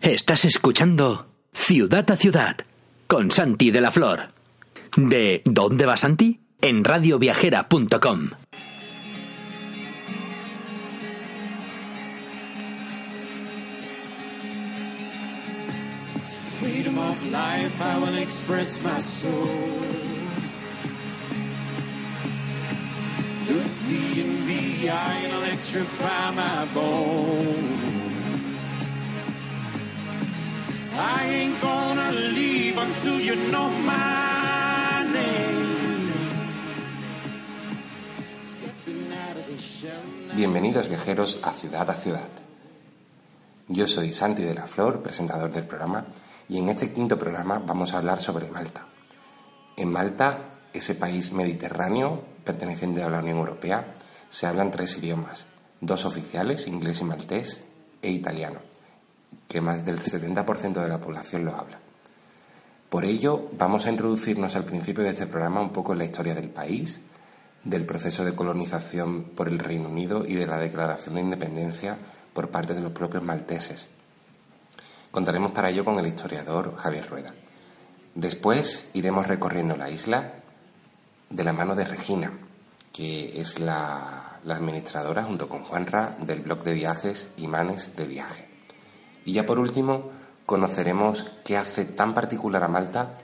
Estás escuchando Ciudad a Ciudad con Santi de la Flor. ¿De dónde va Santi? En radioviajera.com. Freedom of life, I will express my. Bienvenidos viajeros a Ciudad a Ciudad. Yo soy Santi de la Flor, presentador del programa, y en este quinto programa vamos a hablar sobre Malta. En Malta, ese país mediterráneo perteneciente a la Unión Europea, se hablan tres idiomas, dos oficiales, inglés y maltés, e italiano, que más del 70% de la población lo habla. Por ello, vamos a introducirnos al principio de este programa un poco en la historia del país, del proceso de colonización por el Reino Unido y de la declaración de independencia por parte de los propios malteses. Contaremos para ello con el historiador Javier Rueda. Después iremos recorriendo la isla de la mano de Regina, que es la, administradora junto con Juanra del blog de viajes Imanes de Viaje. Y ya por último conoceremos qué hace tan particular a Malta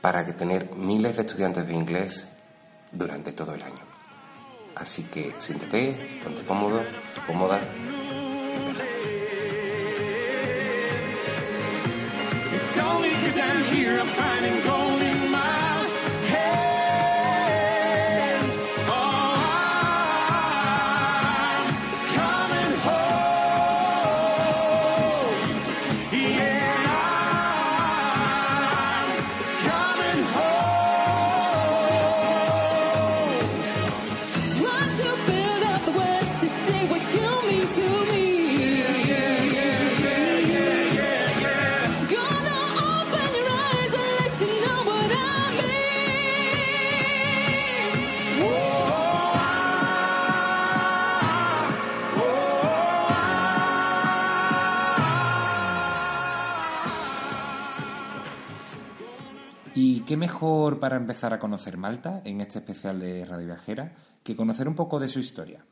para que tener miles de estudiantes de inglés durante todo el año. Así que siéntate, ponte cómodo, cómoda. Mejor para empezar a conocer Malta en este especial de Radio Viajera que conocer un poco de su historia.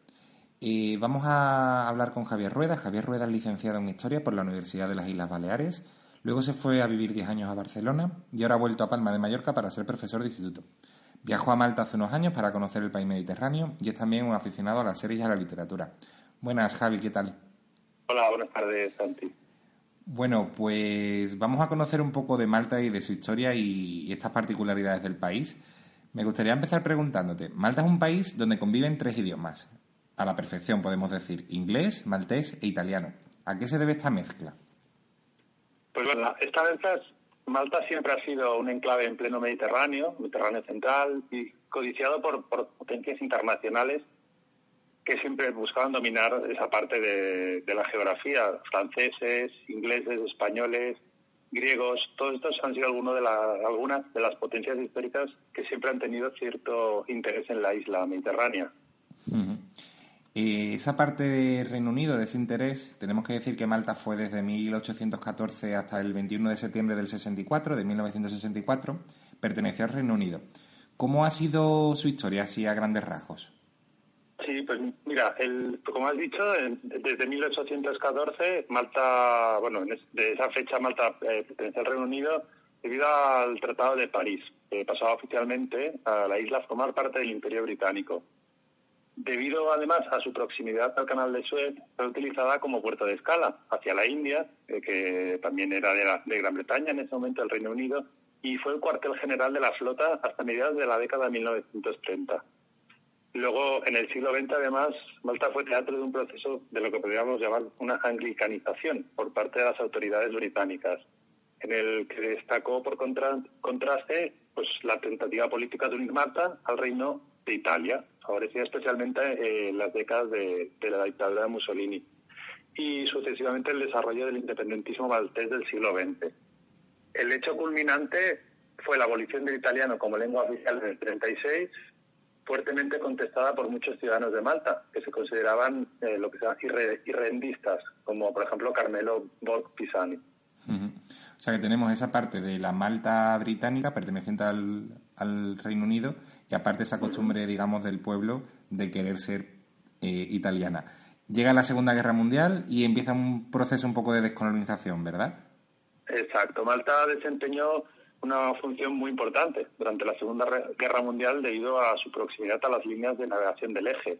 Eh, vamos a hablar con Javier Rueda. Javier Rueda es licenciado en Historia por la Universidad de las Islas Baleares. Luego se fue a vivir 10 años a Barcelona y ahora ha vuelto a Palma de Mallorca para ser profesor de instituto. Viajó a Malta hace unos años para conocer el país mediterráneo y es también un aficionado a las series y a la literatura. Buenas, Javi, ¿qué tal? Hola, buenas tardes, Santi. Bueno, pues vamos a conocer un poco de Malta y de su historia y, estas particularidades del país. Me gustaría empezar preguntándote, Malta es un país donde conviven tres idiomas, a la perfección podemos decir, inglés, maltés e italiano. ¿A qué se debe esta mezcla? Pues bueno, esta vez Malta siempre ha sido un enclave en pleno Mediterráneo, Mediterráneo central, y codiciado por potencias internacionales que siempre buscaban dominar esa parte de, la geografía. Franceses, ingleses, españoles, griegos, todos estos han sido de la- algunas de las potencias históricas que siempre han tenido cierto interés en la isla mediterránea. Eh, esa parte de Reino Unido, de ese interés, tenemos que decir que Malta fue desde 1814 hasta el 21 de septiembre del 64, de 1964, perteneció al Reino Unido. ¿Cómo ha sido su historia así a grandes rasgos? Sí, pues mira, el, como has dicho, desde 1814 Malta, bueno, de esa fecha Malta eh, pertenece al Reino Unido debido al Tratado de París, que pasaba oficialmente a la isla a formar parte del Imperio Británico. Debido además a su proximidad al Canal de Suez, fue utilizada como puerto de escala hacia la India, eh, que también era de, la- de Gran Bretaña en ese momento, el Reino Unido, y fue el cuartel general de la flota hasta mediados de la década de 1930. Luego, en el siglo XX, además, Malta fue teatro de un proceso de lo que podríamos llamar una anglicanización por parte de las autoridades británicas, en el que destacó por contra- contraste pues, la tentativa política de unir Malta al reino de Italia, favorecida especialmente eh, en las décadas de, de la dictadura de Mussolini, y sucesivamente el desarrollo del independentismo maltés del siglo XX. El hecho culminante fue la abolición del italiano como lengua oficial en el 36, fuertemente contestada por muchos ciudadanos de Malta, que se consideraban eh, lo que se llama irre- irrendistas, como por ejemplo Carmelo Borg Pisani. O sea que tenemos esa parte de la Malta británica perteneciente al, al Reino Unido y aparte esa costumbre, digamos, del pueblo de querer ser eh, italiana. Llega la Segunda Guerra Mundial y empieza un proceso un poco de descolonización, ¿verdad? Exacto. Malta desempeñó una función muy importante durante la Segunda Guerra Mundial debido a su proximidad a las líneas de navegación del eje,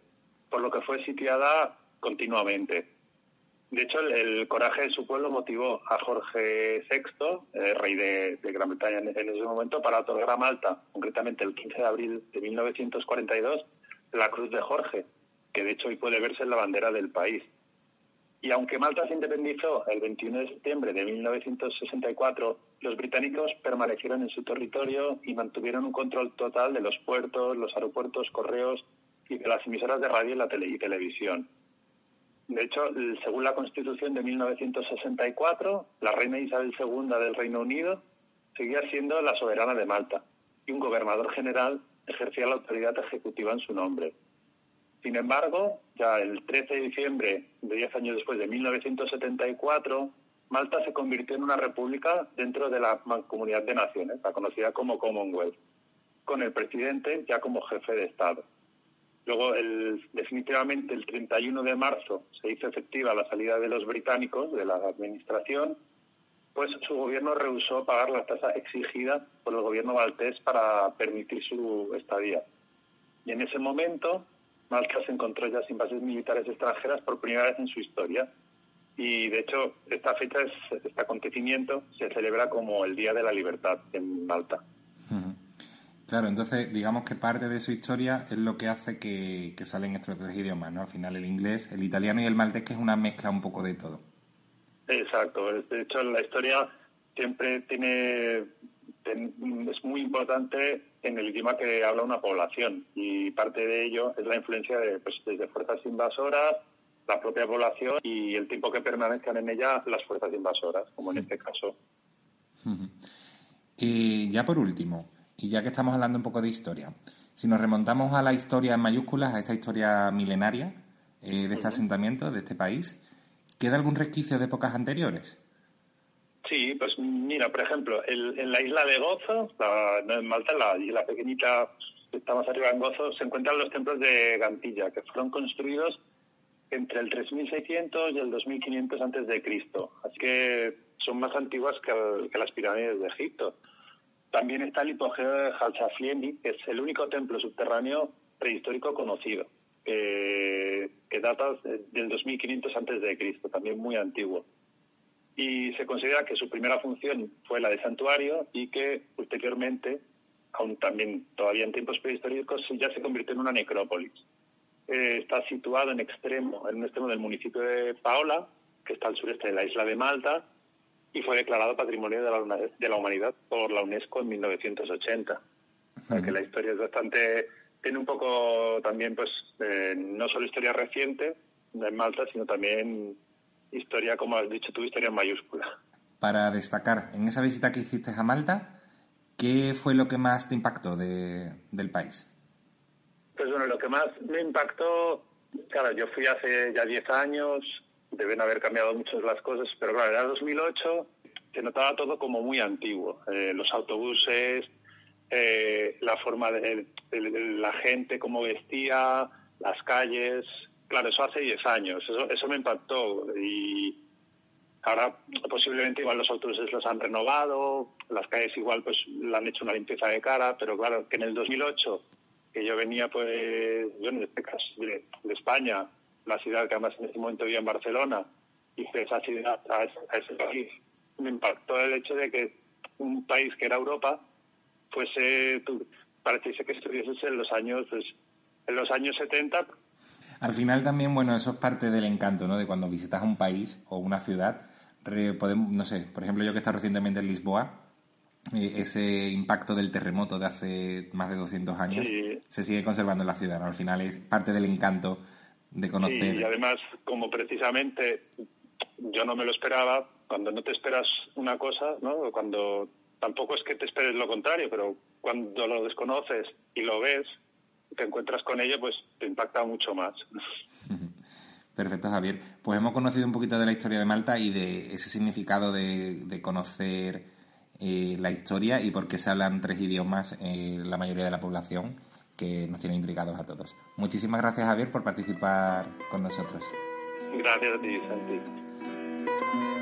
por lo que fue sitiada continuamente. De hecho, el, coraje de su pueblo motivó a Jorge VI, eh, rey de, de Gran Bretaña en, en ese momento, para otorgar a Malta, concretamente el 15 de abril de 1942, la Cruz de Jorge, que de hecho hoy puede verse en la bandera del país. Y aunque Malta se independizó el 21 de septiembre de 1964, los británicos permanecieron en su territorio y mantuvieron un control total de los puertos, los aeropuertos, correos y de las emisoras de radio y, la tele- y televisión. De hecho, según la Constitución de 1964, la reina Isabel II del Reino Unido seguía siendo la soberana de Malta y un gobernador general ejercía la autoridad ejecutiva en su nombre. Sin embargo, ya el 13 de diciembre, de 10 años después de 1974, Malta se convirtió en una república dentro de la Mancomunidad de Naciones, la conocida como Commonwealth, con el presidente ya como jefe de Estado. Luego, el- definitivamente, el 31 de marzo se hizo efectiva la salida de los británicos de la administración, pues su gobierno rehusó pagar la tasa exigida por el gobierno maltés para permitir su estadía. Y en ese momento, Malta se encontró ya sin bases militares extranjeras por primera vez en su historia. Y de hecho, esta fecha, es- este acontecimiento, se celebra como el Día de la Libertad en Malta. Claro, entonces digamos que parte de su historia es lo que hace que, que salen estos tres idiomas, ¿no? Al final el inglés, el italiano y el maltés, que es una mezcla un poco de todo. Exacto. De hecho, la historia siempre tiene es muy importante en el idioma que habla una población y parte de ello es la influencia de pues, desde fuerzas invasoras, la propia población y el tiempo que permanezcan en ella las fuerzas invasoras, como en este caso. Y ya por último, y ya que estamos hablando un poco de historia, si nos remontamos a la historia en mayúsculas, a esta historia milenaria eh, de este asentamiento, de este país, ¿queda algún resquicio de épocas anteriores? Sí, pues mira, por ejemplo, el- en la isla de Gozo, la- en Malta, la isla pequeñita que está más arriba en Gozo, se encuentran los templos de Gantilla, que fueron construidos entre el 3600 y el 2500 antes de Cristo. Así que son más antiguas que, las pirámides de Egipto. También está el hipogeo de Halsaflieni, que es el único templo subterráneo prehistórico conocido, que data del 2500 antes de Cristo, también muy antiguo y se considera que su primera función fue la de santuario y que posteriormente, aún también todavía en tiempos prehistóricos, ya se convirtió en una necrópolis. Eh, está situado en extremo, en un extremo del municipio de Paola, que está al sureste de la isla de Malta, y fue declarado Patrimonio de la, de la Humanidad por la UNESCO en 1980. O sea que la historia es bastante, tiene un poco también, pues, eh, no solo historia reciente en Malta, sino también historia, como has dicho tú, historia en mayúscula. Para destacar, en esa visita que hiciste a Malta, ¿qué fue lo que más te impactó de- del país? Pues bueno, lo que más me impactó, claro, yo fui hace ya 10 años, deben haber cambiado muchas las cosas, pero claro, era 2008, se notaba todo como muy antiguo. Eh, los autobuses, eh, la forma de, de- de la gente, cómo vestía, las calles. Claro, eso hace 10 años, eso, eso me impactó. Y ahora posiblemente igual los autobuses los han renovado, las calles igual pues le han hecho una limpieza de cara, pero claro, que en el 2008 que yo venía pues, yo en este caso de, España, la ciudad que además en ese momento vivía en Barcelona, y que esa ciudad, a ese, a ese país, me impactó el hecho de que un país que era Europa fuese, pareciese que estuviese en los años pues, en los años 70 Al final también, bueno, eso es parte del encanto, ¿no? De cuando visitas un país o una ciudad, re- podemos, no sé, por ejemplo, yo que he estado recientemente en Lisboa, eh, ese impacto del terremoto de hace más de 200 años Sí. se sigue conservando en la ciudad, ¿no? Al final es parte del encanto de conocer. Sí, y además, como precisamente yo no me lo esperaba, cuando no te esperas una cosa, ¿no? Cuando tampoco es que te esperes lo contrario, pero cuando lo desconoces y lo ves, te encuentras con ello, pues te impacta mucho más. Perfecto, Javier. Pues hemos conocido un poquito de la historia de Malta y de ese significado de, de conocer eh, la historia y por qué se hablan tres idiomas eh, la mayoría de la población, que nos tiene intrigados a todos. Muchísimas gracias, Javier, por participar con nosotros. Gracias a ti, Santi.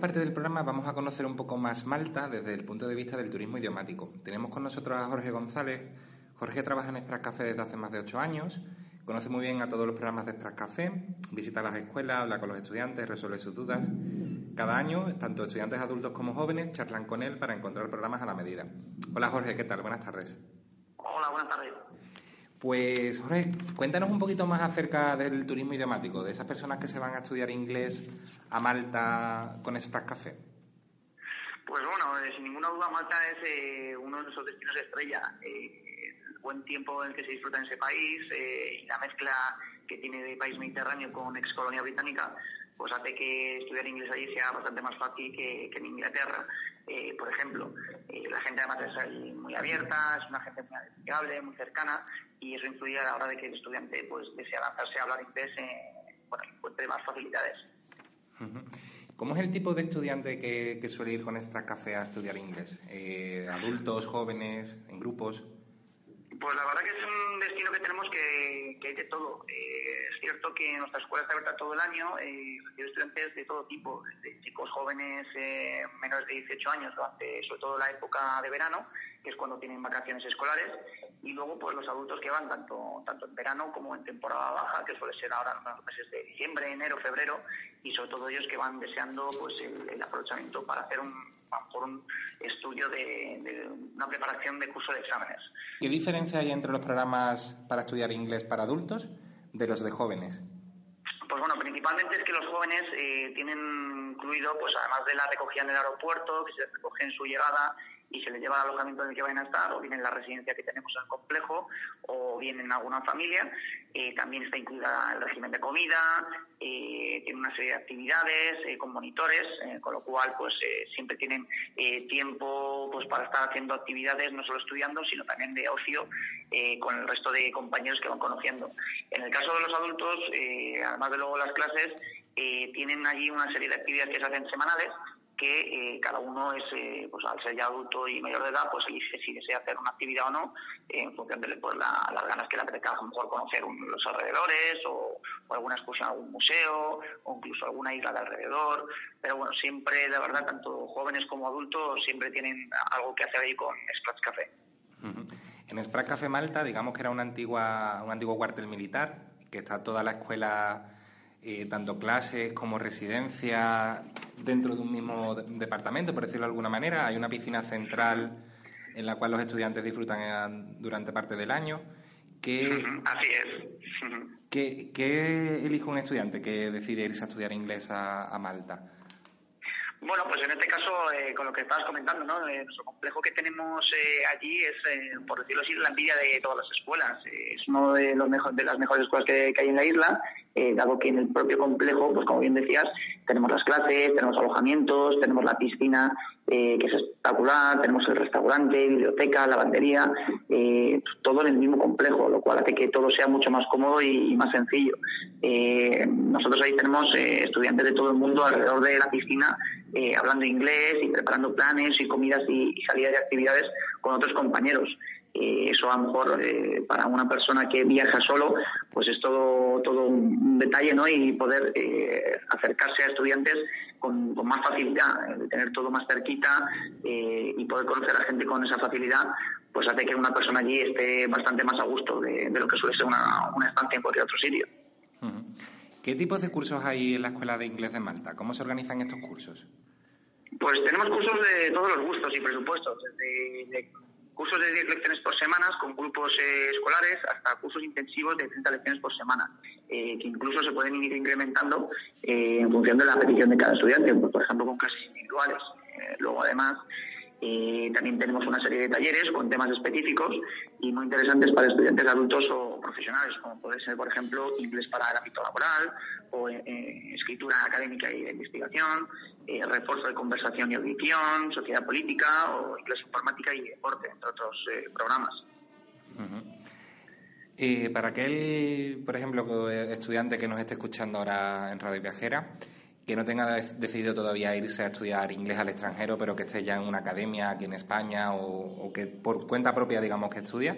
Esta parte del programa vamos a conocer un poco más Malta desde el punto de vista del turismo idiomático. Tenemos con nosotros a Jorge González. Jorge trabaja en Express Café desde hace más de ocho años, conoce muy bien a todos los programas de Express Café, visita las escuelas, habla con los estudiantes, resuelve sus dudas. Cada año, tanto estudiantes adultos como jóvenes charlan con él para encontrar programas a la medida. Hola Jorge, ¿qué tal? Buenas tardes. Hola, buenas tardes. Pues Jorge, cuéntanos un poquito más acerca del turismo idiomático, de esas personas que se van a estudiar inglés a Malta con Express Café. Pues bueno, eh, sin ninguna duda Malta es eh, uno de nuestros destinos estrella. Eh, el buen tiempo en el que se disfruta en ese país eh, y la mezcla que tiene de país mediterráneo con ex colonia británica, pues hace que estudiar inglés allí sea bastante más fácil que, en Inglaterra. Eh, por ejemplo, la gente además es muy abierta, es una gente muy amigable, muy cercana y eso influye a la hora de que el estudiante pues desea lanzarse a hablar inglés, eh, bueno, encuentre más facilidades. ¿Cómo es el tipo de estudiante que, que suele ir con Express Café a estudiar inglés? Eh, ¿Adultos, jóvenes, en grupos? Pues la verdad que es un destino que tenemos que, que hay de todo. Eh, es cierto que nuestra escuela está abierta todo el año, eh, estudiantes de todo tipo, desde chicos jóvenes eh, menores de 18 años durante sobre todo la época de verano, que es cuando tienen vacaciones escolares, y luego pues los adultos que van tanto tanto en verano como en temporada baja, que suele ser ahora en los meses de diciembre, enero, febrero, y sobre todo ellos que van deseando pues el, el aprovechamiento para hacer un, mejor un estudio de, de una preparación de curso de exámenes. ¿Qué diferencia hay entre los programas para estudiar inglés para adultos de los de jóvenes? Pues bueno, principalmente es que los jóvenes eh, tienen incluido, pues además de la recogida en el aeropuerto, que se recoge en su llegada y se les lleva al alojamiento en el que vayan a estar, o bien en la residencia que tenemos en el complejo, o bien en alguna familia. Eh, también está incluida el régimen de comida, eh, tiene una serie de actividades eh, con monitores, con lo cual pues siempre tienen tiempo pues para estar haciendo actividades, no solo estudiando, sino también de ocio con el resto de compañeros que van conociendo. En el caso de los adultos, además de luego las clases, tienen allí una serie de actividades que se hacen semanales que eh, cada uno es, eh, pues al ser ya adulto y mayor de edad, pues elige si desea hacer una actividad o no, eh, en función de pues, la- las ganas que le apetezca, a lo mejor conocer un- los alrededores o, o alguna excursión a algún museo o incluso alguna isla de alrededor. Pero bueno, siempre, de verdad, tanto jóvenes como adultos siempre tienen algo que hacer ahí con Scratch Café. En Sprat Café Malta, digamos que era una antigua, un antiguo cuartel militar, que está toda la escuela, eh, tanto clases como residencia, dentro de un mismo de- departamento, por decirlo de alguna manera. Hay una piscina central en la cual los estudiantes disfrutan eh, durante parte del año. ¿Qué, Ujú, Así es. Qué, qué elige un estudiante que decide irse a estudiar inglés a, a Malta? Bueno, pues en este caso, eh, con lo que estabas comentando, ¿no? Eh, nuestro complejo que tenemos eh, allí es, eh, por decirlo así, la envidia de todas las escuelas. Eh, es uno de, los mejor, de las mejores escuelas que, que hay en la isla, eh, dado que en el propio complejo, pues como bien decías, tenemos las clases, tenemos alojamientos, tenemos la piscina, eh, que es espectacular, tenemos el restaurante, biblioteca, lavandería, eh, todo en el mismo complejo, lo cual hace que todo sea mucho más cómodo y, más sencillo. Eh, nosotros ahí tenemos eh, estudiantes de todo el mundo alrededor de la piscina eh, hablando inglés y preparando planes y comidas y, y salidas de actividades con otros compañeros. Eh, eso a lo mejor eh, para una persona que viaja solo, pues es todo, todo un detalle, ¿no? Y poder eh, acercarse a estudiantes con, con más facilidad, eh, tener todo más cerquita eh, y poder conocer a gente con esa facilidad, pues hace que una persona allí esté bastante más a gusto de, de lo que suele ser una, una estancia en cualquier otro sitio. ¿Qué tipos de cursos hay en la Escuela de Inglés de Malta? ¿Cómo se organizan estos cursos? Pues tenemos cursos de todos los gustos y presupuestos, desde de cursos de 10 lecciones por semana con grupos eh, escolares hasta cursos intensivos de 30 lecciones por semana, eh, que incluso se pueden ir incrementando eh, en función de la petición de cada estudiante, pues, por ejemplo con clases individuales. Eh, luego además eh, también tenemos una serie de talleres con temas específicos y muy interesantes para estudiantes adultos o profesionales, como puede ser, por ejemplo, inglés para el ámbito laboral o eh, escritura académica y de investigación, eh, refuerzo de conversación y audición, sociedad política o inglés informática y deporte, entre otros eh, programas. Eh, para aquel, por ejemplo, estudiante que nos esté escuchando ahora en Radio Viajera, que no tenga de- decidido todavía irse a estudiar inglés al extranjero, pero que esté ya en una academia aquí en España o, o que por cuenta propia, digamos, que estudia,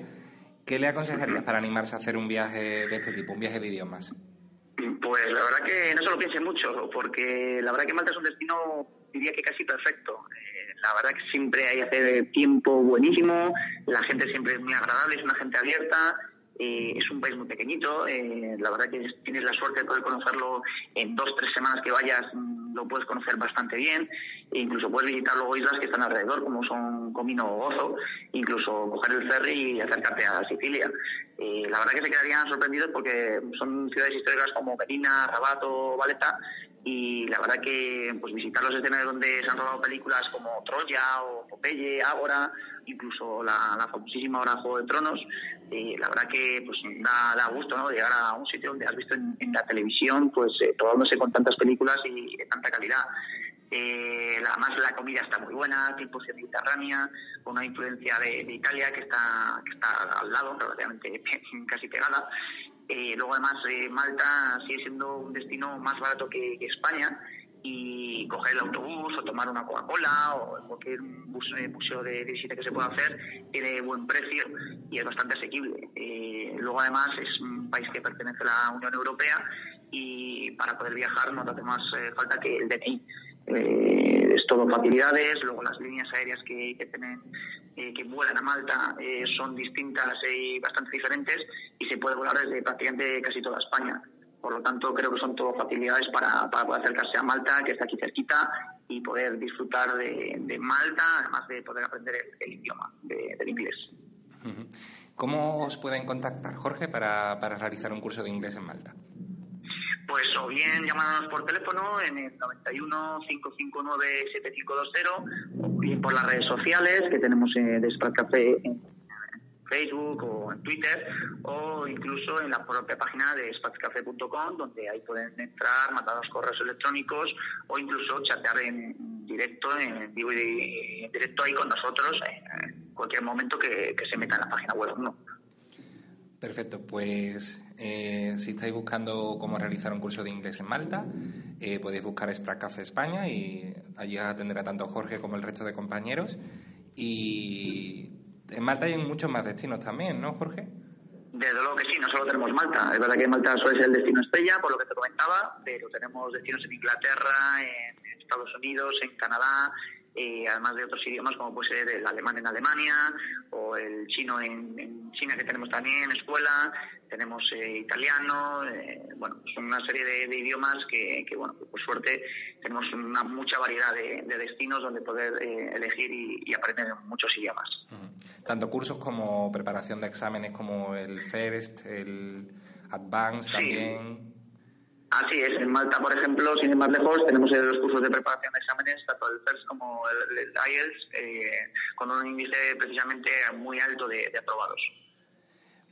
¿qué le aconsejarías para animarse a hacer un viaje de este tipo, un viaje de idiomas? Pues la verdad que no se lo piense mucho, porque la verdad que Malta es un destino, diría que casi perfecto. Eh, la verdad que siempre hay hace tiempo buenísimo, la gente siempre es muy agradable, es una gente abierta, eh, es un país muy pequeñito, eh, la verdad que tienes la suerte de poder conocerlo en dos, tres semanas que vayas, mm, lo puedes conocer bastante bien, e incluso puedes visitar luego islas que están alrededor, como son Comino o Gozo, incluso coger el ferry y acercarte a Sicilia. Eh, la verdad que se quedarían sorprendidos porque son ciudades históricas como Medina, Rabat o Valeta, y la verdad que pues visitar los escenarios donde se han rodado películas como Troya o Popeye, Ágora, incluso la, la famosísima ahora Juego de Tronos, eh, la verdad que pues da, da gusto ¿no? llegar a un sitio donde has visto en, en la televisión pues eh, probándose con tantas películas y de tanta calidad. Eh, además la comida está muy buena, tipo mediterránea, con una influencia de, de Italia que está, que está al lado, relativamente casi pegada. Eh, luego además eh, Malta sigue siendo un destino más barato que, que España y coger el autobús o tomar una Coca-Cola o cualquier eh, museo de visita que se pueda hacer tiene buen precio y es bastante asequible. Eh, luego además es un país que pertenece a la Unión Europea y para poder viajar no hace más eh, falta que el DNI. Eh, es todo facilidades, luego las líneas aéreas que, que tienen eh, que vuelan a Malta eh, son distintas y bastante diferentes y se puede volar desde prácticamente casi toda España. Por lo tanto, creo que son todo facilidades para, para poder acercarse a Malta, que está aquí cerquita, y poder disfrutar de, de Malta, además de poder aprender el, el idioma de- del inglés. ¿Cómo os pueden contactar, Jorge, para, para realizar un curso de inglés en Malta? Pues o bien llamándonos por teléfono en el 91 559 7520 o bien por las redes sociales que tenemos eh, de Café en Facebook o en Twitter o incluso en la propia página de spatzcafé.com donde ahí pueden entrar, mandar los correos electrónicos o incluso chatear en directo, en vivo y en directo ahí con nosotros en cualquier momento que, que se meta en la página web. ¿no? Perfecto, pues eh, si estáis buscando cómo realizar un curso de inglés en Malta, eh, podéis buscar Sprat Café España y allí atenderá tanto Jorge como el resto de compañeros. Y en Malta hay muchos más destinos también, ¿no, Jorge? Desde luego que sí, no solo tenemos Malta. Es verdad que Malta suele ser el destino estrella, por lo que te comentaba, pero tenemos destinos en Inglaterra, en Estados Unidos, en Canadá, eh, además de otros idiomas como puede ser el alemán en Alemania o el chino en, en China que tenemos también en escuela, tenemos eh, italiano, eh, bueno, son una serie de, de idiomas que, que, bueno, por suerte tenemos una mucha variedad de, de destinos donde poder eh, elegir y, y aprender muchos idiomas. Tanto cursos como preparación de exámenes como el FIRST, el Advanced Sí. también. Así es, en Malta, por ejemplo, sin ir más lejos, tenemos eh, los cursos de preparación de exámenes, tanto el FIRST como el, el IELTS, eh, con un índice precisamente muy alto de, de aprobados.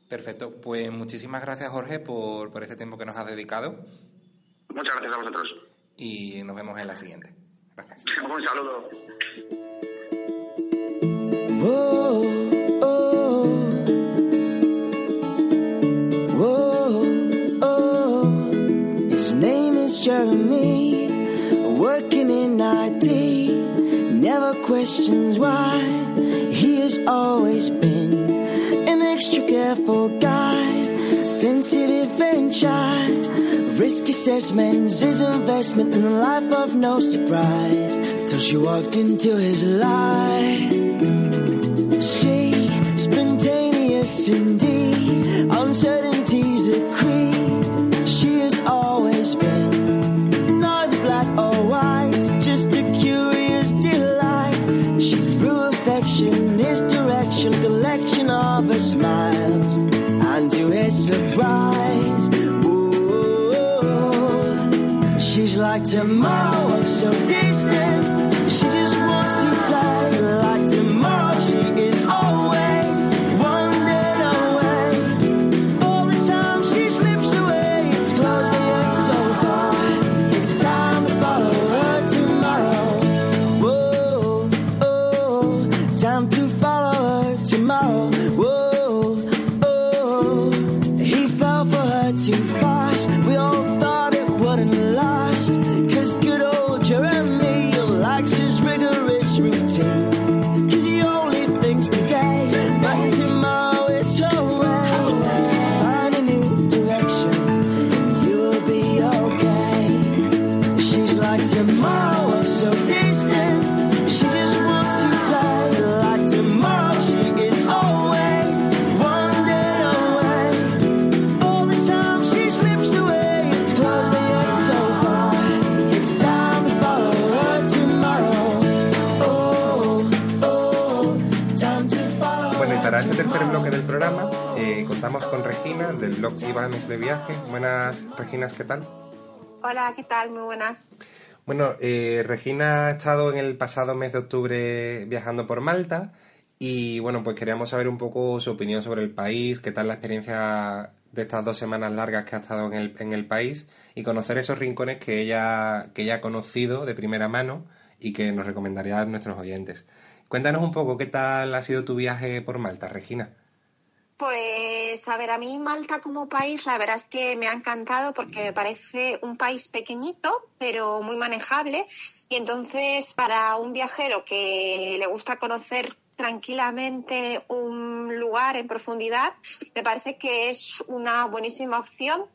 Perfecto, pues muchísimas gracias Jorge por, por este tiempo que nos has dedicado Muchas gracias a vosotros. y nos vemos en la siguiente. Gracias. Un saludo. Whoa, oh. Is Jeremy, working in IT. Never questions why. He has always been an extra careful guy, sensitive and shy. Risk assessments, is investment in a life of no surprise. Till she walked into his life. She, spontaneous indeed, surprise, ooh, she's like tomorrow, so distant. Programa eh, contamos con Regina del blog Ibanes de Viaje. Buenas, Reginas, ¿qué tal? Hola, ¿qué tal? Muy buenas. Bueno, eh, Regina ha estado en el pasado mes de octubre viajando por Malta y bueno, pues queríamos saber un poco su opinión sobre el país, qué tal la experiencia de estas dos semanas largas que ha estado en el, en el país y conocer esos rincones que ella, que ella ha conocido de primera mano y que nos recomendaría a nuestros oyentes. Cuéntanos un poco qué tal ha sido tu viaje por Malta, Regina. Pues, a ver, a mí Malta como país, la verdad es que me ha encantado porque me parece un país pequeñito, pero muy manejable. Y entonces, para un viajero que le gusta conocer tranquilamente un lugar en profundidad, me parece que es una buenísima opción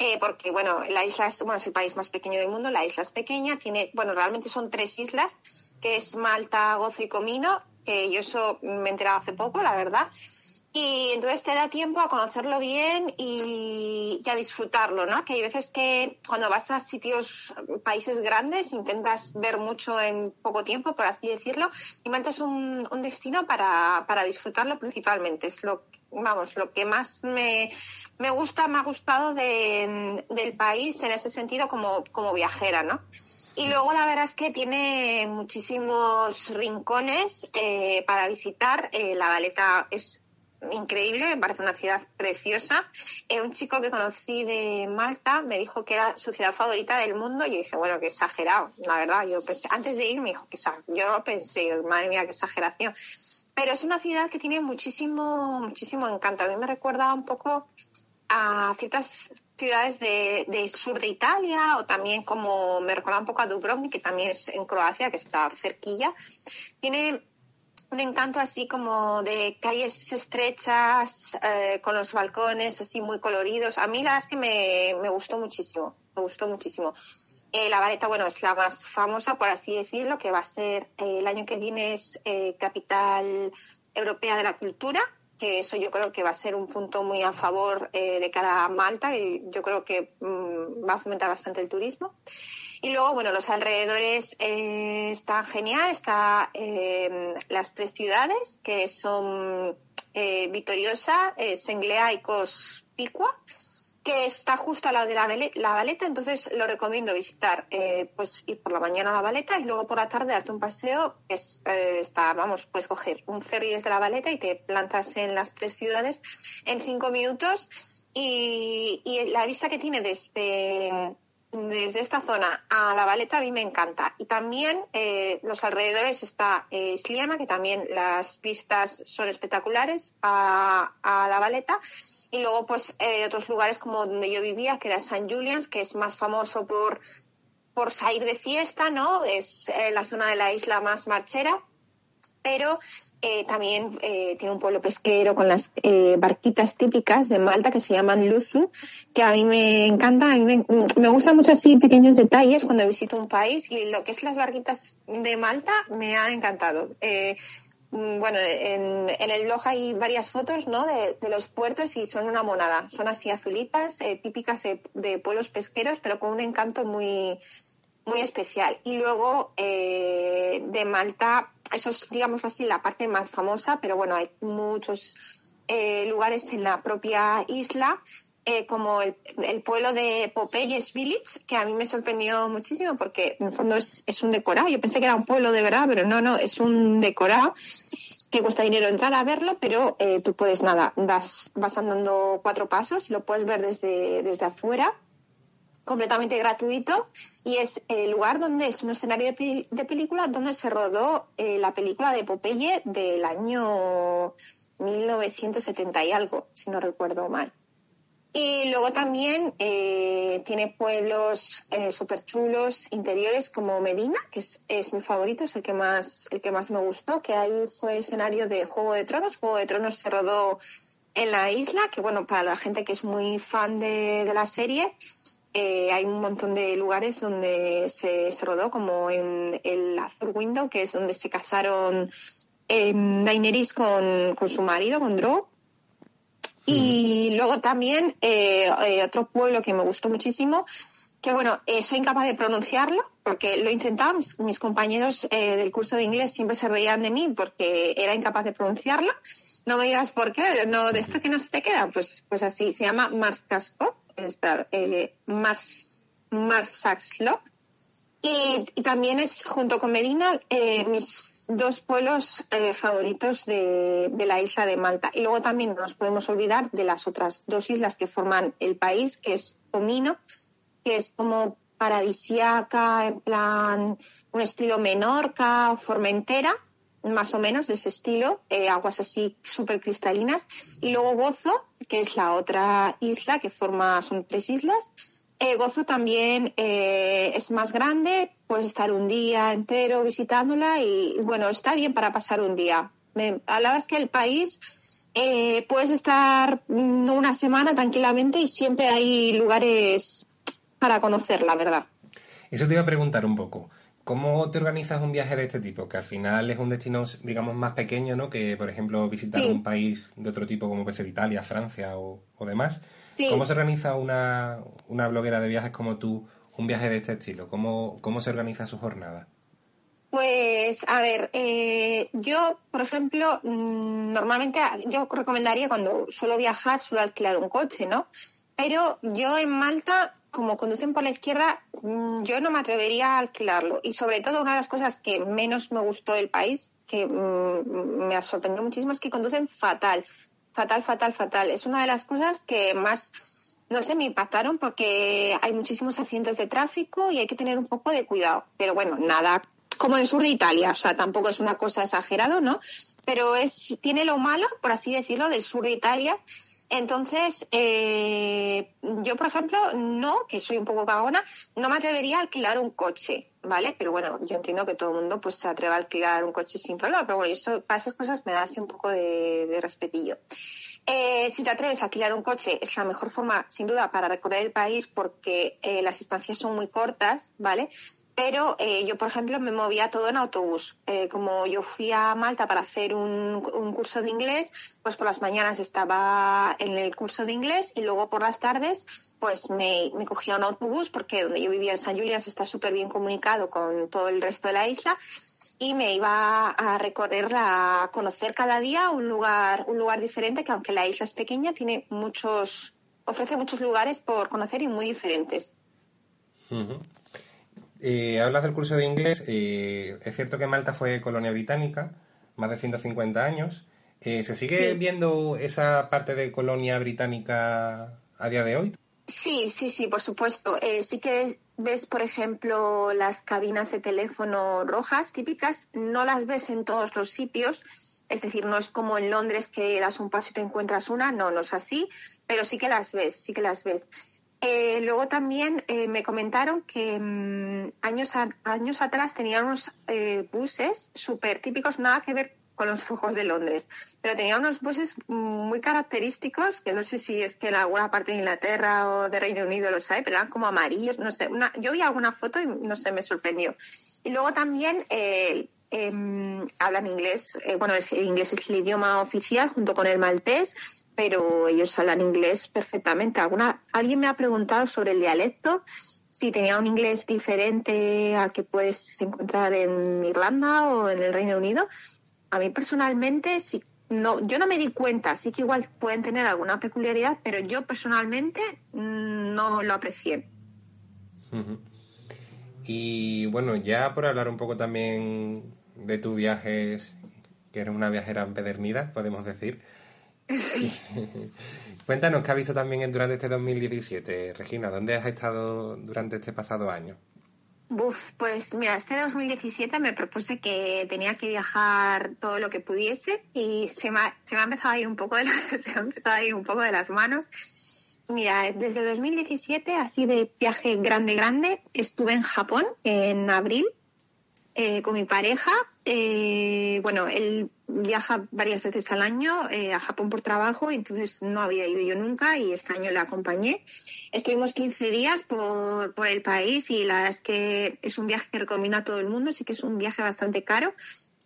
eh, porque bueno, la isla es, bueno, es el país más pequeño del mundo, la isla es pequeña, tiene, bueno, realmente son tres islas, que es Malta, Gozo y Comino, que yo eso me he enterado hace poco, la verdad. Y entonces te da tiempo a conocerlo bien y, y a disfrutarlo, ¿no? Que hay veces que cuando vas a sitios, países grandes, intentas ver mucho en poco tiempo, por así decirlo, y Malta es un, un destino para, para disfrutarlo principalmente. Es lo, vamos, lo que más me, me gusta, me ha gustado de- del país en ese sentido como, como viajera, ¿no? Y luego la verdad es que tiene muchísimos rincones eh, para visitar. Eh, la Valeta es increíble, me parece una ciudad preciosa. Eh, un chico que conocí de Malta me dijo que era su ciudad favorita del mundo y yo dije, bueno, qué exagerado, la verdad. Yo pensé, antes de ir me dijo que yo pensé, madre mía, qué exageración. Pero es una ciudad que tiene muchísimo, muchísimo encanto. A mí me recuerda un poco a ciertas ciudades de, de sur de Italia o también como me recuerda un poco a Dubrovnik, que también es en Croacia, que está cerquilla. Tiene un encanto así como de calles estrechas, eh, con los balcones así muy coloridos. A mí la verdad es que me, me gustó muchísimo, me gustó muchísimo. Eh, la Vareta, bueno, es la más famosa, por así decirlo, que va a ser eh, el año que viene es capital europea de la cultura, que eso yo creo que va a ser un punto muy a favor de cara a Malta y yo creo que mm, va a fomentar bastante el turismo. Y luego, bueno, los alrededores eh, están genial. Está eh, las tres ciudades, que son eh, Vitoriosa, eh, Senglea y Cospicua, que está justo al lado de la, la Valeta. Entonces, lo recomiendo visitar, eh, pues ir por la mañana a la Valeta y luego por la tarde darte un paseo. Es, eh, está, vamos, puedes coger un ferry desde la Valeta y te plantas en las tres ciudades en cinco minutos. Y, y la vista que tiene desde desde esta zona a la Valeta a mí me encanta. Y también eh, los alrededores está eh, que también las vistas son espectaculares a, a la Valeta. Y luego pues eh, otros lugares como donde yo vivía, que era San Julian's, que es más famoso por, por salir de fiesta, ¿no? Es eh, la zona de la isla más marchera pero eh, también eh, tiene un pueblo pesquero con las eh, barquitas típicas de Malta que se llaman Luzu, que a mí me encantan, a mí me, me gustan mucho así pequeños detalles cuando visito un país y lo que es las barquitas de Malta me han encantado. Bueno, en, el blog hay varias fotos ¿no? de, los puertos y son una monada. Son así azulitas, típicas de, pueblos pesqueros, pero con un encanto muy, muy especial. Y luego de Malta, eso es, digamos así, la parte más famosa, pero bueno, hay muchos eh, lugares en la propia isla, eh, como el, el pueblo de Popeyes Village, que a mí me sorprendió muchísimo porque en el fondo es, un decorado. Yo pensé que era un pueblo de verdad, pero no, no, es un decorado que cuesta dinero entrar a verlo, pero eh, tú puedes nada, das, vas andando cuatro pasos lo puedes ver desde, desde afuera completamente gratuito y es el lugar donde es un escenario de, de película donde se rodó eh, la película de Popeye del año 1970 y algo, si no recuerdo mal. Y luego también eh, tiene pueblos eh, súper chulos interiores como Medina, que es, es mi favorito, es el que más el que más me gustó, que ahí fue escenario de Juego de Tronos. Juego de Tronos se rodó en la isla, que bueno, para la gente que es muy fan de, de la serie, eh, hay un montón de lugares donde se, se rodó, como en el Azur Window, que es donde se casaron eh, Daenerys con, con su marido, con Drogo. Y luego también eh, eh, otro pueblo que me gustó muchísimo, que bueno, soy incapaz de pronunciarlo, porque lo he intentado, mis, mis compañeros del curso de inglés siempre se reían de mí porque era incapaz de pronunciarlo. No me digas por qué, no, de esto que no se te queda, pues, pues así, se llama Marskasco, esperar, eh, Mars, Marsaxlop. Y, también es, junto con Medina, eh, mis dos pueblos eh, favoritos de, de la isla de Malta. Y luego también no nos podemos olvidar de las otras dos islas que forman el país, que es Comino, que es como paradisiaca, en plan un estilo Menorca Formentera, más o menos de ese estilo, eh, aguas así súper cristalinas. Y luego Gozo, que es la otra isla que forma, son tres islas. Eh, Gozo también eh, es más grande, puedes estar un día entero visitándola y bueno, está bien para pasar un día. Me, a que el país eh, puedes estar mm, una semana tranquilamente y siempre hay lugares para conocer, la verdad. Eso te iba a preguntar un poco. ¿Cómo te organizas un viaje de este tipo? Que al final es un destino, digamos, más pequeño, ¿no? Que, por ejemplo, visitar Sí. un país de otro tipo como puede ser Italia, Francia o, o demás. Sí. ¿Cómo se organiza una, una bloguera de viajes como tú un viaje de este estilo? ¿Cómo, cómo se organiza su jornada? Pues, a ver, eh, yo, por ejemplo, mm, normalmente yo recomendaría cuando suelo viajar, suelo alquilar un coche, ¿no? Pero yo en Malta, como conducen por la izquierda, mm, yo no me atrevería a alquilarlo. Y sobre todo, una de las cosas que menos me gustó del país, que mm, me sorprendió muchísimo, es que conducen fatal. Fatal, fatal, fatal. Es una de las cosas que más, no sé, me impactaron porque hay muchísimos accidentes de tráfico y hay que tener un poco de cuidado. Pero bueno, nada como en el sur de Italia, o sea, tampoco es una cosa exagerado, ¿no? Pero es tiene lo malo, por así decirlo, del sur de Italia. Entonces, eh, yo, por ejemplo, no, que soy un poco cagona, no me atrevería a alquilar un coche, ¿vale? Pero bueno, yo entiendo que todo el mundo pues se atreva a alquilar un coche sin problema, pero bueno, eso, para esas cosas me da así un poco de, de respetillo. Eh, si te atreves a alquilar un coche, es la mejor forma, sin duda, para recorrer el país porque eh, las estancias son muy cortas, ¿vale? Pero eh, yo, por ejemplo, me movía todo en autobús. Eh, como yo fui a Malta para hacer un, un curso de inglés, pues por las mañanas estaba en el curso de inglés y luego por las tardes, pues me, me cogía un autobús porque donde yo vivía en San Julián está súper bien comunicado con todo el resto de la isla y me iba a recorrer a conocer cada día un lugar un lugar diferente que aunque la isla es pequeña tiene muchos ofrece muchos lugares por conocer y muy diferentes. Eh, hablas del curso de inglés. eh, es cierto que Malta fue colonia británica, más de 150 años. Eh, ¿Se sigue Sí. viendo esa parte de colonia británica a día de hoy? Sí, sí, sí, por supuesto. Eh, sí que ves, por ejemplo, las cabinas de teléfono rojas típicas, no las ves en todos los sitios. Es decir, no es como en Londres que das un paso y te encuentras una, no, no es así, pero sí que las ves, sí que las ves. Eh, luego también eh, me comentaron que mm, años, a- años atrás tenían unos eh, buses súper típicos, nada que ver con los flujos de Londres, pero tenían unos buses muy característicos, que no sé si es que en alguna parte de Inglaterra o de Reino Unido los hay, pero eran como amarillos, no sé. Una, yo vi alguna foto y no sé, me sorprendió. Y luego también eh, em, hablan inglés, eh, bueno, el inglés es el idioma oficial junto con el maltés, pero ellos hablan inglés perfectamente. Alguna, alguien me ha preguntado sobre el dialecto, si tenía un inglés diferente al que puedes encontrar en Irlanda o en el Reino Unido. A mí personalmente, sí, no, yo no me di cuenta, sí que igual pueden tener alguna peculiaridad, pero yo personalmente no lo aprecié. Y bueno, ya por hablar un poco también de tus viajes, que eres una viajera empedernida, podemos decir. Cuéntanos qué has visto también durante este 2017, Regina. ¿Dónde has estado durante este pasado año? Buf, pues mira, este 2017 me propuse que tenía que viajar todo lo que pudiese y se me ha, empezado a ir un poco de la- se empezado a ir un poco de las manos. Mira, desde el 2017, así de viaje grande, grande, estuve en Japón en abril eh, con mi pareja. Eh, bueno, él viaja varias veces al año eh, a Japón por trabajo, entonces no había ido yo nunca y este año le acompañé. Estuvimos 15 días por, por el país y la verdad es que es un viaje que recomiendo a todo el mundo. Sí que es un viaje bastante caro,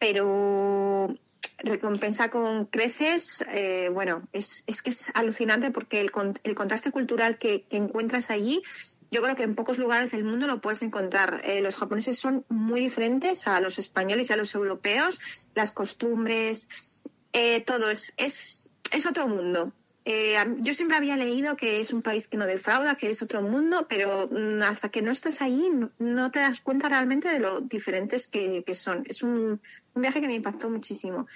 pero recompensa con creces. eh, bueno, es, es que es alucinante porque el, el contraste cultural que encuentras allí, yo creo que en pocos lugares del mundo lo puedes encontrar. Eh, los japoneses son muy diferentes a los españoles y a los europeos. Las costumbres, eh, todo es, es, es otro mundo. Eh, yo siempre había leído que es un país que no defrauda, que es otro mundo, pero mm, hasta que no estás no, no te das cuenta realmente de lo diferentes que, que son. Es un, un viaje que me impactó muchísimo.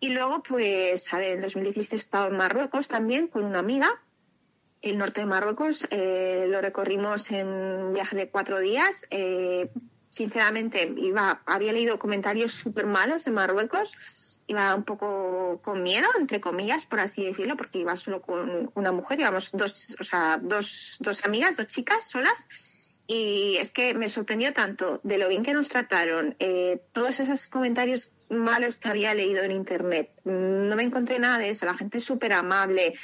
Y luego, pues, a ver, en 2017 he estado en Marruecos también con una amiga. El norte de Marruecos eh, lo recorrimos en un viaje de cuatro días. Eh, sinceramente, iba, había leído comentarios súper malos de Marruecos. Iba un poco con miedo, entre comillas, por así decirlo, porque iba solo con una mujer. Íbamos dos, o sea, dos, dos amigas, dos chicas solas. Y es que me sorprendió tanto de lo bien que nos trataron, eh, todos esos comentarios malos que había leído en internet. No me encontré nada de eso, la gente es súper amable.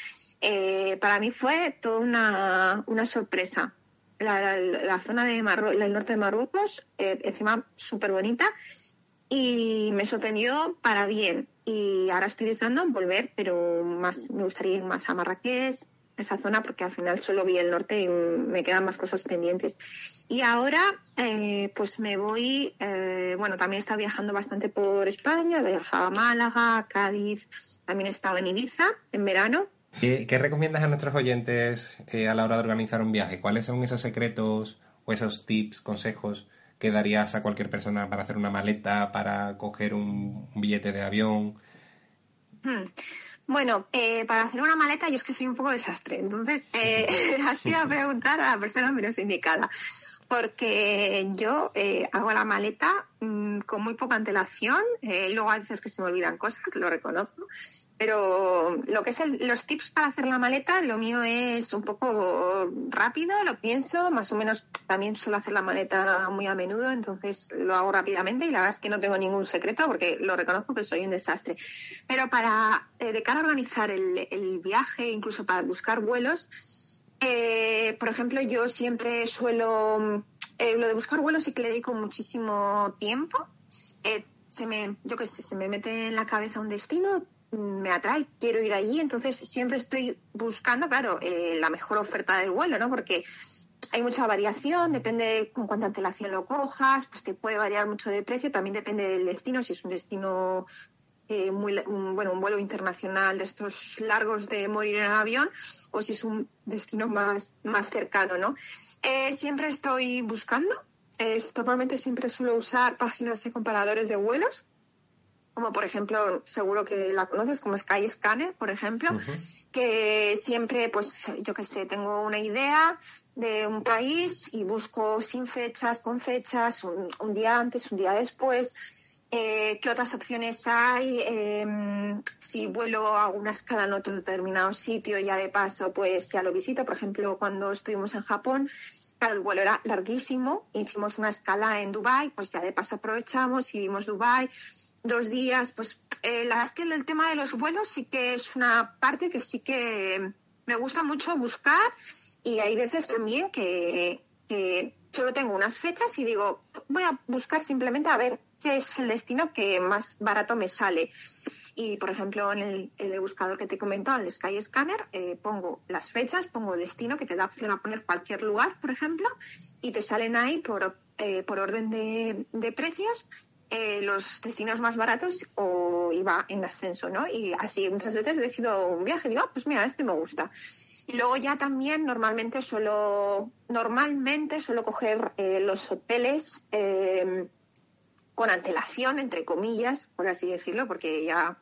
Eh, para mí fue toda una, una sorpresa. la, zona de Marru- del norte de Marruecos, eh, encima súper bonita, y me sorprendió para bien. Y ahora estoy deseando volver, pero más me gustaría ir más a Marrakech, esa zona, porque al final solo vi el norte y me quedan más cosas pendientes. Y ahora, eh, pues me voy, eh, bueno, también he estado viajando bastante por España, he viajado a Málaga, a Cádiz, también he estado en Ibiza en verano. ¿Qué, recomiendas a nuestros oyentes eh, a la hora de organizar un viaje? ¿Cuáles son esos secretos o esos tips, consejos que darías a cualquier persona para hacer una maleta, para coger un, un billete de avión? Hmm. Bueno, eh, para hacer una maleta yo es que soy un poco desastre, entonces eh, hacía preguntar a la persona menos indicada, porque yo eh, hago la maleta mm, con muy poca antelación, eh, luego a veces que se me olvidan cosas, lo reconozco, pero lo que es el- los tips para hacer la maleta, lo mío es un poco rápido, lo pienso, más o menos también suelo hacer la maleta muy a menudo, entonces lo hago rápidamente y la verdad es que no tengo ningún secreto porque lo reconozco que soy un desastre. Pero para, eh, de cara a organizar el viaje, incluso para buscar vuelos, eh, por ejemplo, yo siempre suelo, eh, lo de buscar vuelos sí que le dedico muchísimo tiempo. Eh, se me, yo qué sé, se me mete en la cabeza un destino, mm, me atrae, quiero ir allí, entonces siempre estoy buscando, claro, eh, la mejor oferta del vuelo, ¿no? Porque hay mucha variación, depende con cuánta antelación lo cojas, pues te puede variar mucho de precio, también depende del destino, si es un destino eh, muy un- bueno un vuelo internacional de estos largos de morir en avión o si es un destino más más cercano no Eh, siempre estoy buscando. Es, normalmente siempre suelo usar páginas de comparadores de vuelos como por ejemplo seguro que la conoces como Skyscanner por ejemplo que siempre, pues, yo qué sé, tengo una idea de un país y busco sin fechas, con fechas, un, un día antes, un día después, eh, qué otras opciones hay, Em, si vuelo a una escala en otro determinado sitio, ya de paso, pues ya lo visito. Por ejemplo, cuando estuvimos en Japón, claro, el vuelo era larguísimo, hicimos una escala en Dubai, pues ya de paso aprovechamos y vimos Dubai dos días, pues eh, la verdad es que el tema de los vuelos sí que es una parte que sí que me gusta mucho buscar. Y hay veces también que, que solo tengo unas fechas y digo, voy a buscar simplemente a ver qué es el destino que más barato me sale. Y, por ejemplo, en el, buscador que te he comentado, el Skyscanner, eh, pongo las fechas, pongo destino, que te da opción a poner cualquier lugar, por ejemplo, y te salen ahí por, eh, por orden de, de precios eh, los destinos más baratos o iba en ascenso, ¿no? Y así muchas veces decido un viaje, digo, ah, pues mira, este me gusta. Y luego ya también normalmente suelo, normalmente suelo coger eh, los hoteles con antelación, entre comillas, por así decirlo, porque ya,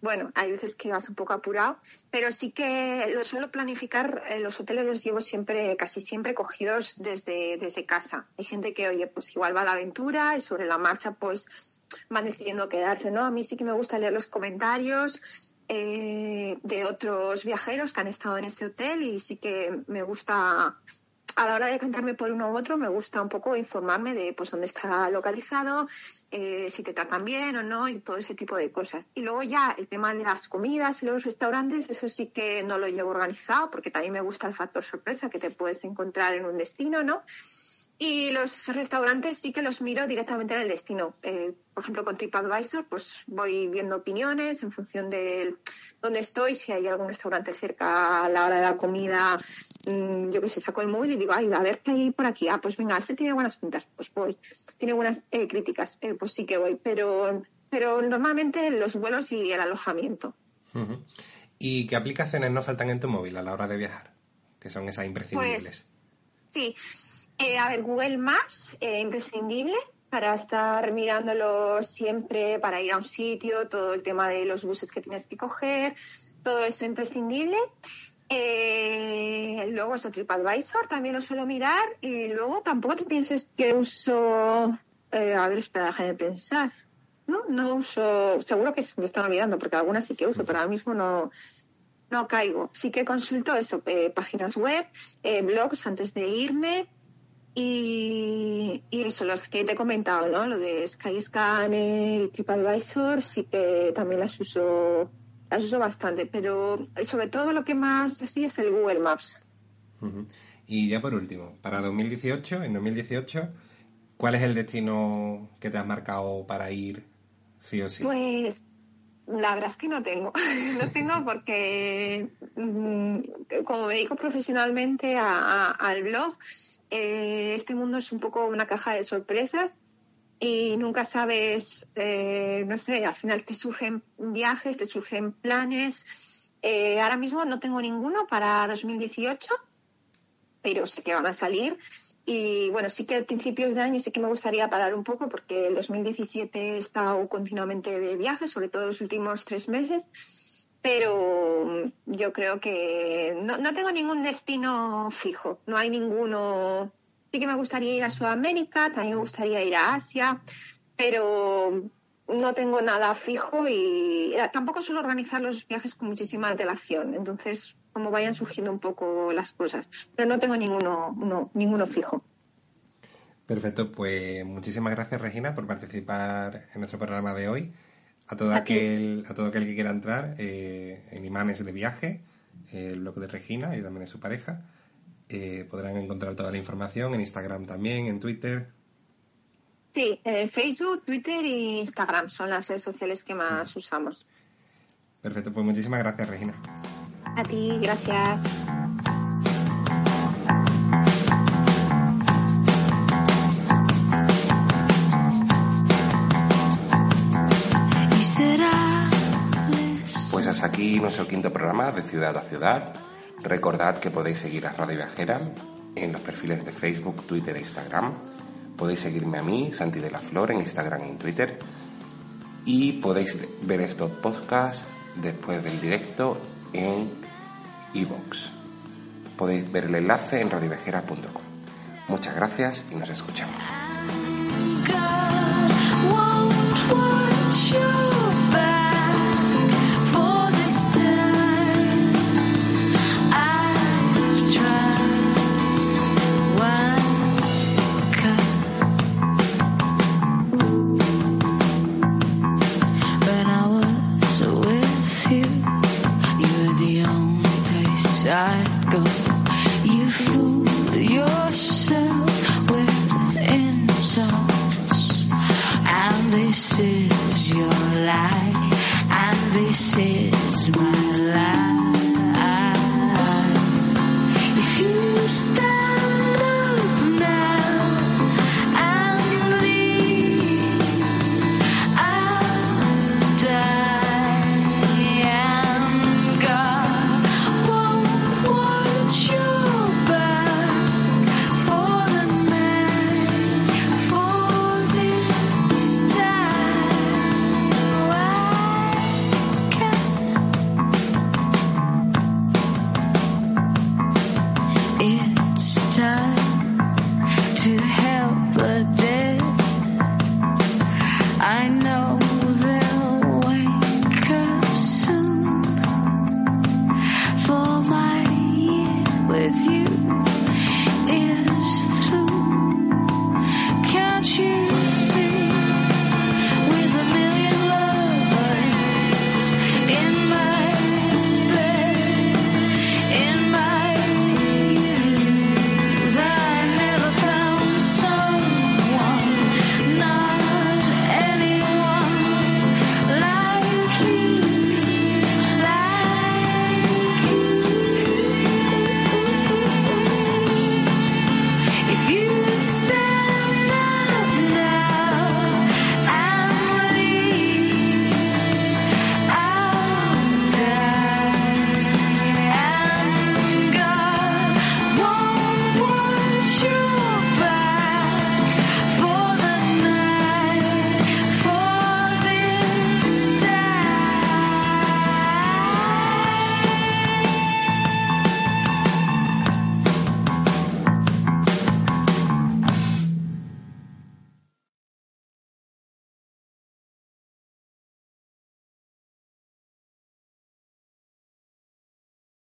bueno, hay veces que vas un poco apurado, pero sí que lo suelo planificar, eh, los hoteles los llevo siempre, casi siempre cogidos desde, desde casa. Hay gente que, oye, pues igual va a la aventura y sobre la marcha, pues van decidiendo quedarse, ¿no? A mí sí que me gusta leer los comentarios eh, de otros viajeros que han estado en ese hotel y sí que me gusta a la hora de cantarme por uno u otro me gusta un poco informarme de pues dónde está localizado, eh, si te tratan bien o no y todo ese tipo de cosas. Y luego ya el tema de las comidas y los restaurantes, eso sí que no lo llevo organizado porque también me gusta el factor sorpresa que te puedes encontrar en un destino, ¿no? Y los restaurantes sí que los miro directamente en el destino. Eh, por ejemplo, con TripAdvisor, pues voy viendo opiniones en función de dónde estoy, si hay algún restaurante cerca a la hora de la comida, mm, yo que sé, saco el móvil y digo, ay, a ver qué hay por aquí. Ah, pues venga, este tiene buenas pintas, pues voy. Tiene buenas eh, críticas, eh, pues sí que voy. Pero, pero normalmente los vuelos y el alojamiento. ¿Y qué aplicaciones no faltan en tu móvil a la hora de viajar? Que son esas imprescindibles. Sí, Eh, a ver, Google Maps, eh, imprescindible para estar mirándolo siempre, para ir a un sitio, todo el tema de los buses que tienes que coger, todo eso imprescindible. Eh, luego eso, TripAdvisor, también lo suelo mirar. Y luego tampoco te pienses que uso... eh, a ver, espera, déjame pensar. No, no uso... Seguro que me están olvidando, porque algunas sí que uso, pero ahora mismo no, no caigo. Sí que consulto eso, eh, páginas web, eh, blogs antes de irme y, y eso, los que te he comentado, ¿no? Lo de Skyscanner y TripAdvisor, sí que también las uso, las uso bastante, pero sobre todo lo que más así es el Google Maps. Y ya por último, para 2018, en 2018, ¿cuál es el destino que te has marcado para ir sí o sí? Pues la verdad es que no tengo. no tengo porque, mm, como me dedico profesionalmente a- a- al blog, eh, este mundo es un poco una caja de sorpresas y nunca sabes, eh, no sé, al final te surgen viajes, te surgen planes. Eh, ahora mismo no tengo ninguno para 2018, pero sé que van a salir. Y bueno, sí que a principios de año sí que me gustaría parar un poco porque el 2017 he estado continuamente de viaje, sobre todo los últimos tres meses. Pero yo creo que no, no tengo ningún destino fijo, no hay ninguno. Sí que me gustaría ir a Sudamérica, también me gustaría ir a Asia, pero no tengo nada fijo y eh, tampoco suelo organizar los viajes con muchísima antelación. Entonces, como vayan surgiendo un poco las cosas. Pero no tengo ninguno, no, ninguno fijo. Perfecto, pues muchísimas gracias Regina por participar en nuestro programa de hoy. A todo A aquel, a todo aquel que quiera entrar eh, en Imanes de Viaje, eh, el blog de Regina y también de su pareja, eh, podrán encontrar toda la información en Instagram también, en Twitter. Sí, Facebook, Twitter e Instagram son las redes sociales que más usamos. Perfecto, pues muchísimas gracias Regina. A ti, gracias. Hasta aquí nuestro quinto programa de Ciudad a Ciudad. Recordad que podéis seguir a Radio Viajera en los perfiles de Facebook, Twitter e Instagram. Podéis seguirme a mí, Santi de la Flor, en Instagram y en Twitter. Y podéis ver estos podcasts después del directo en iVoox. Podéis ver el enlace en radioviajera.com. Muchas gracias y nos escuchamos.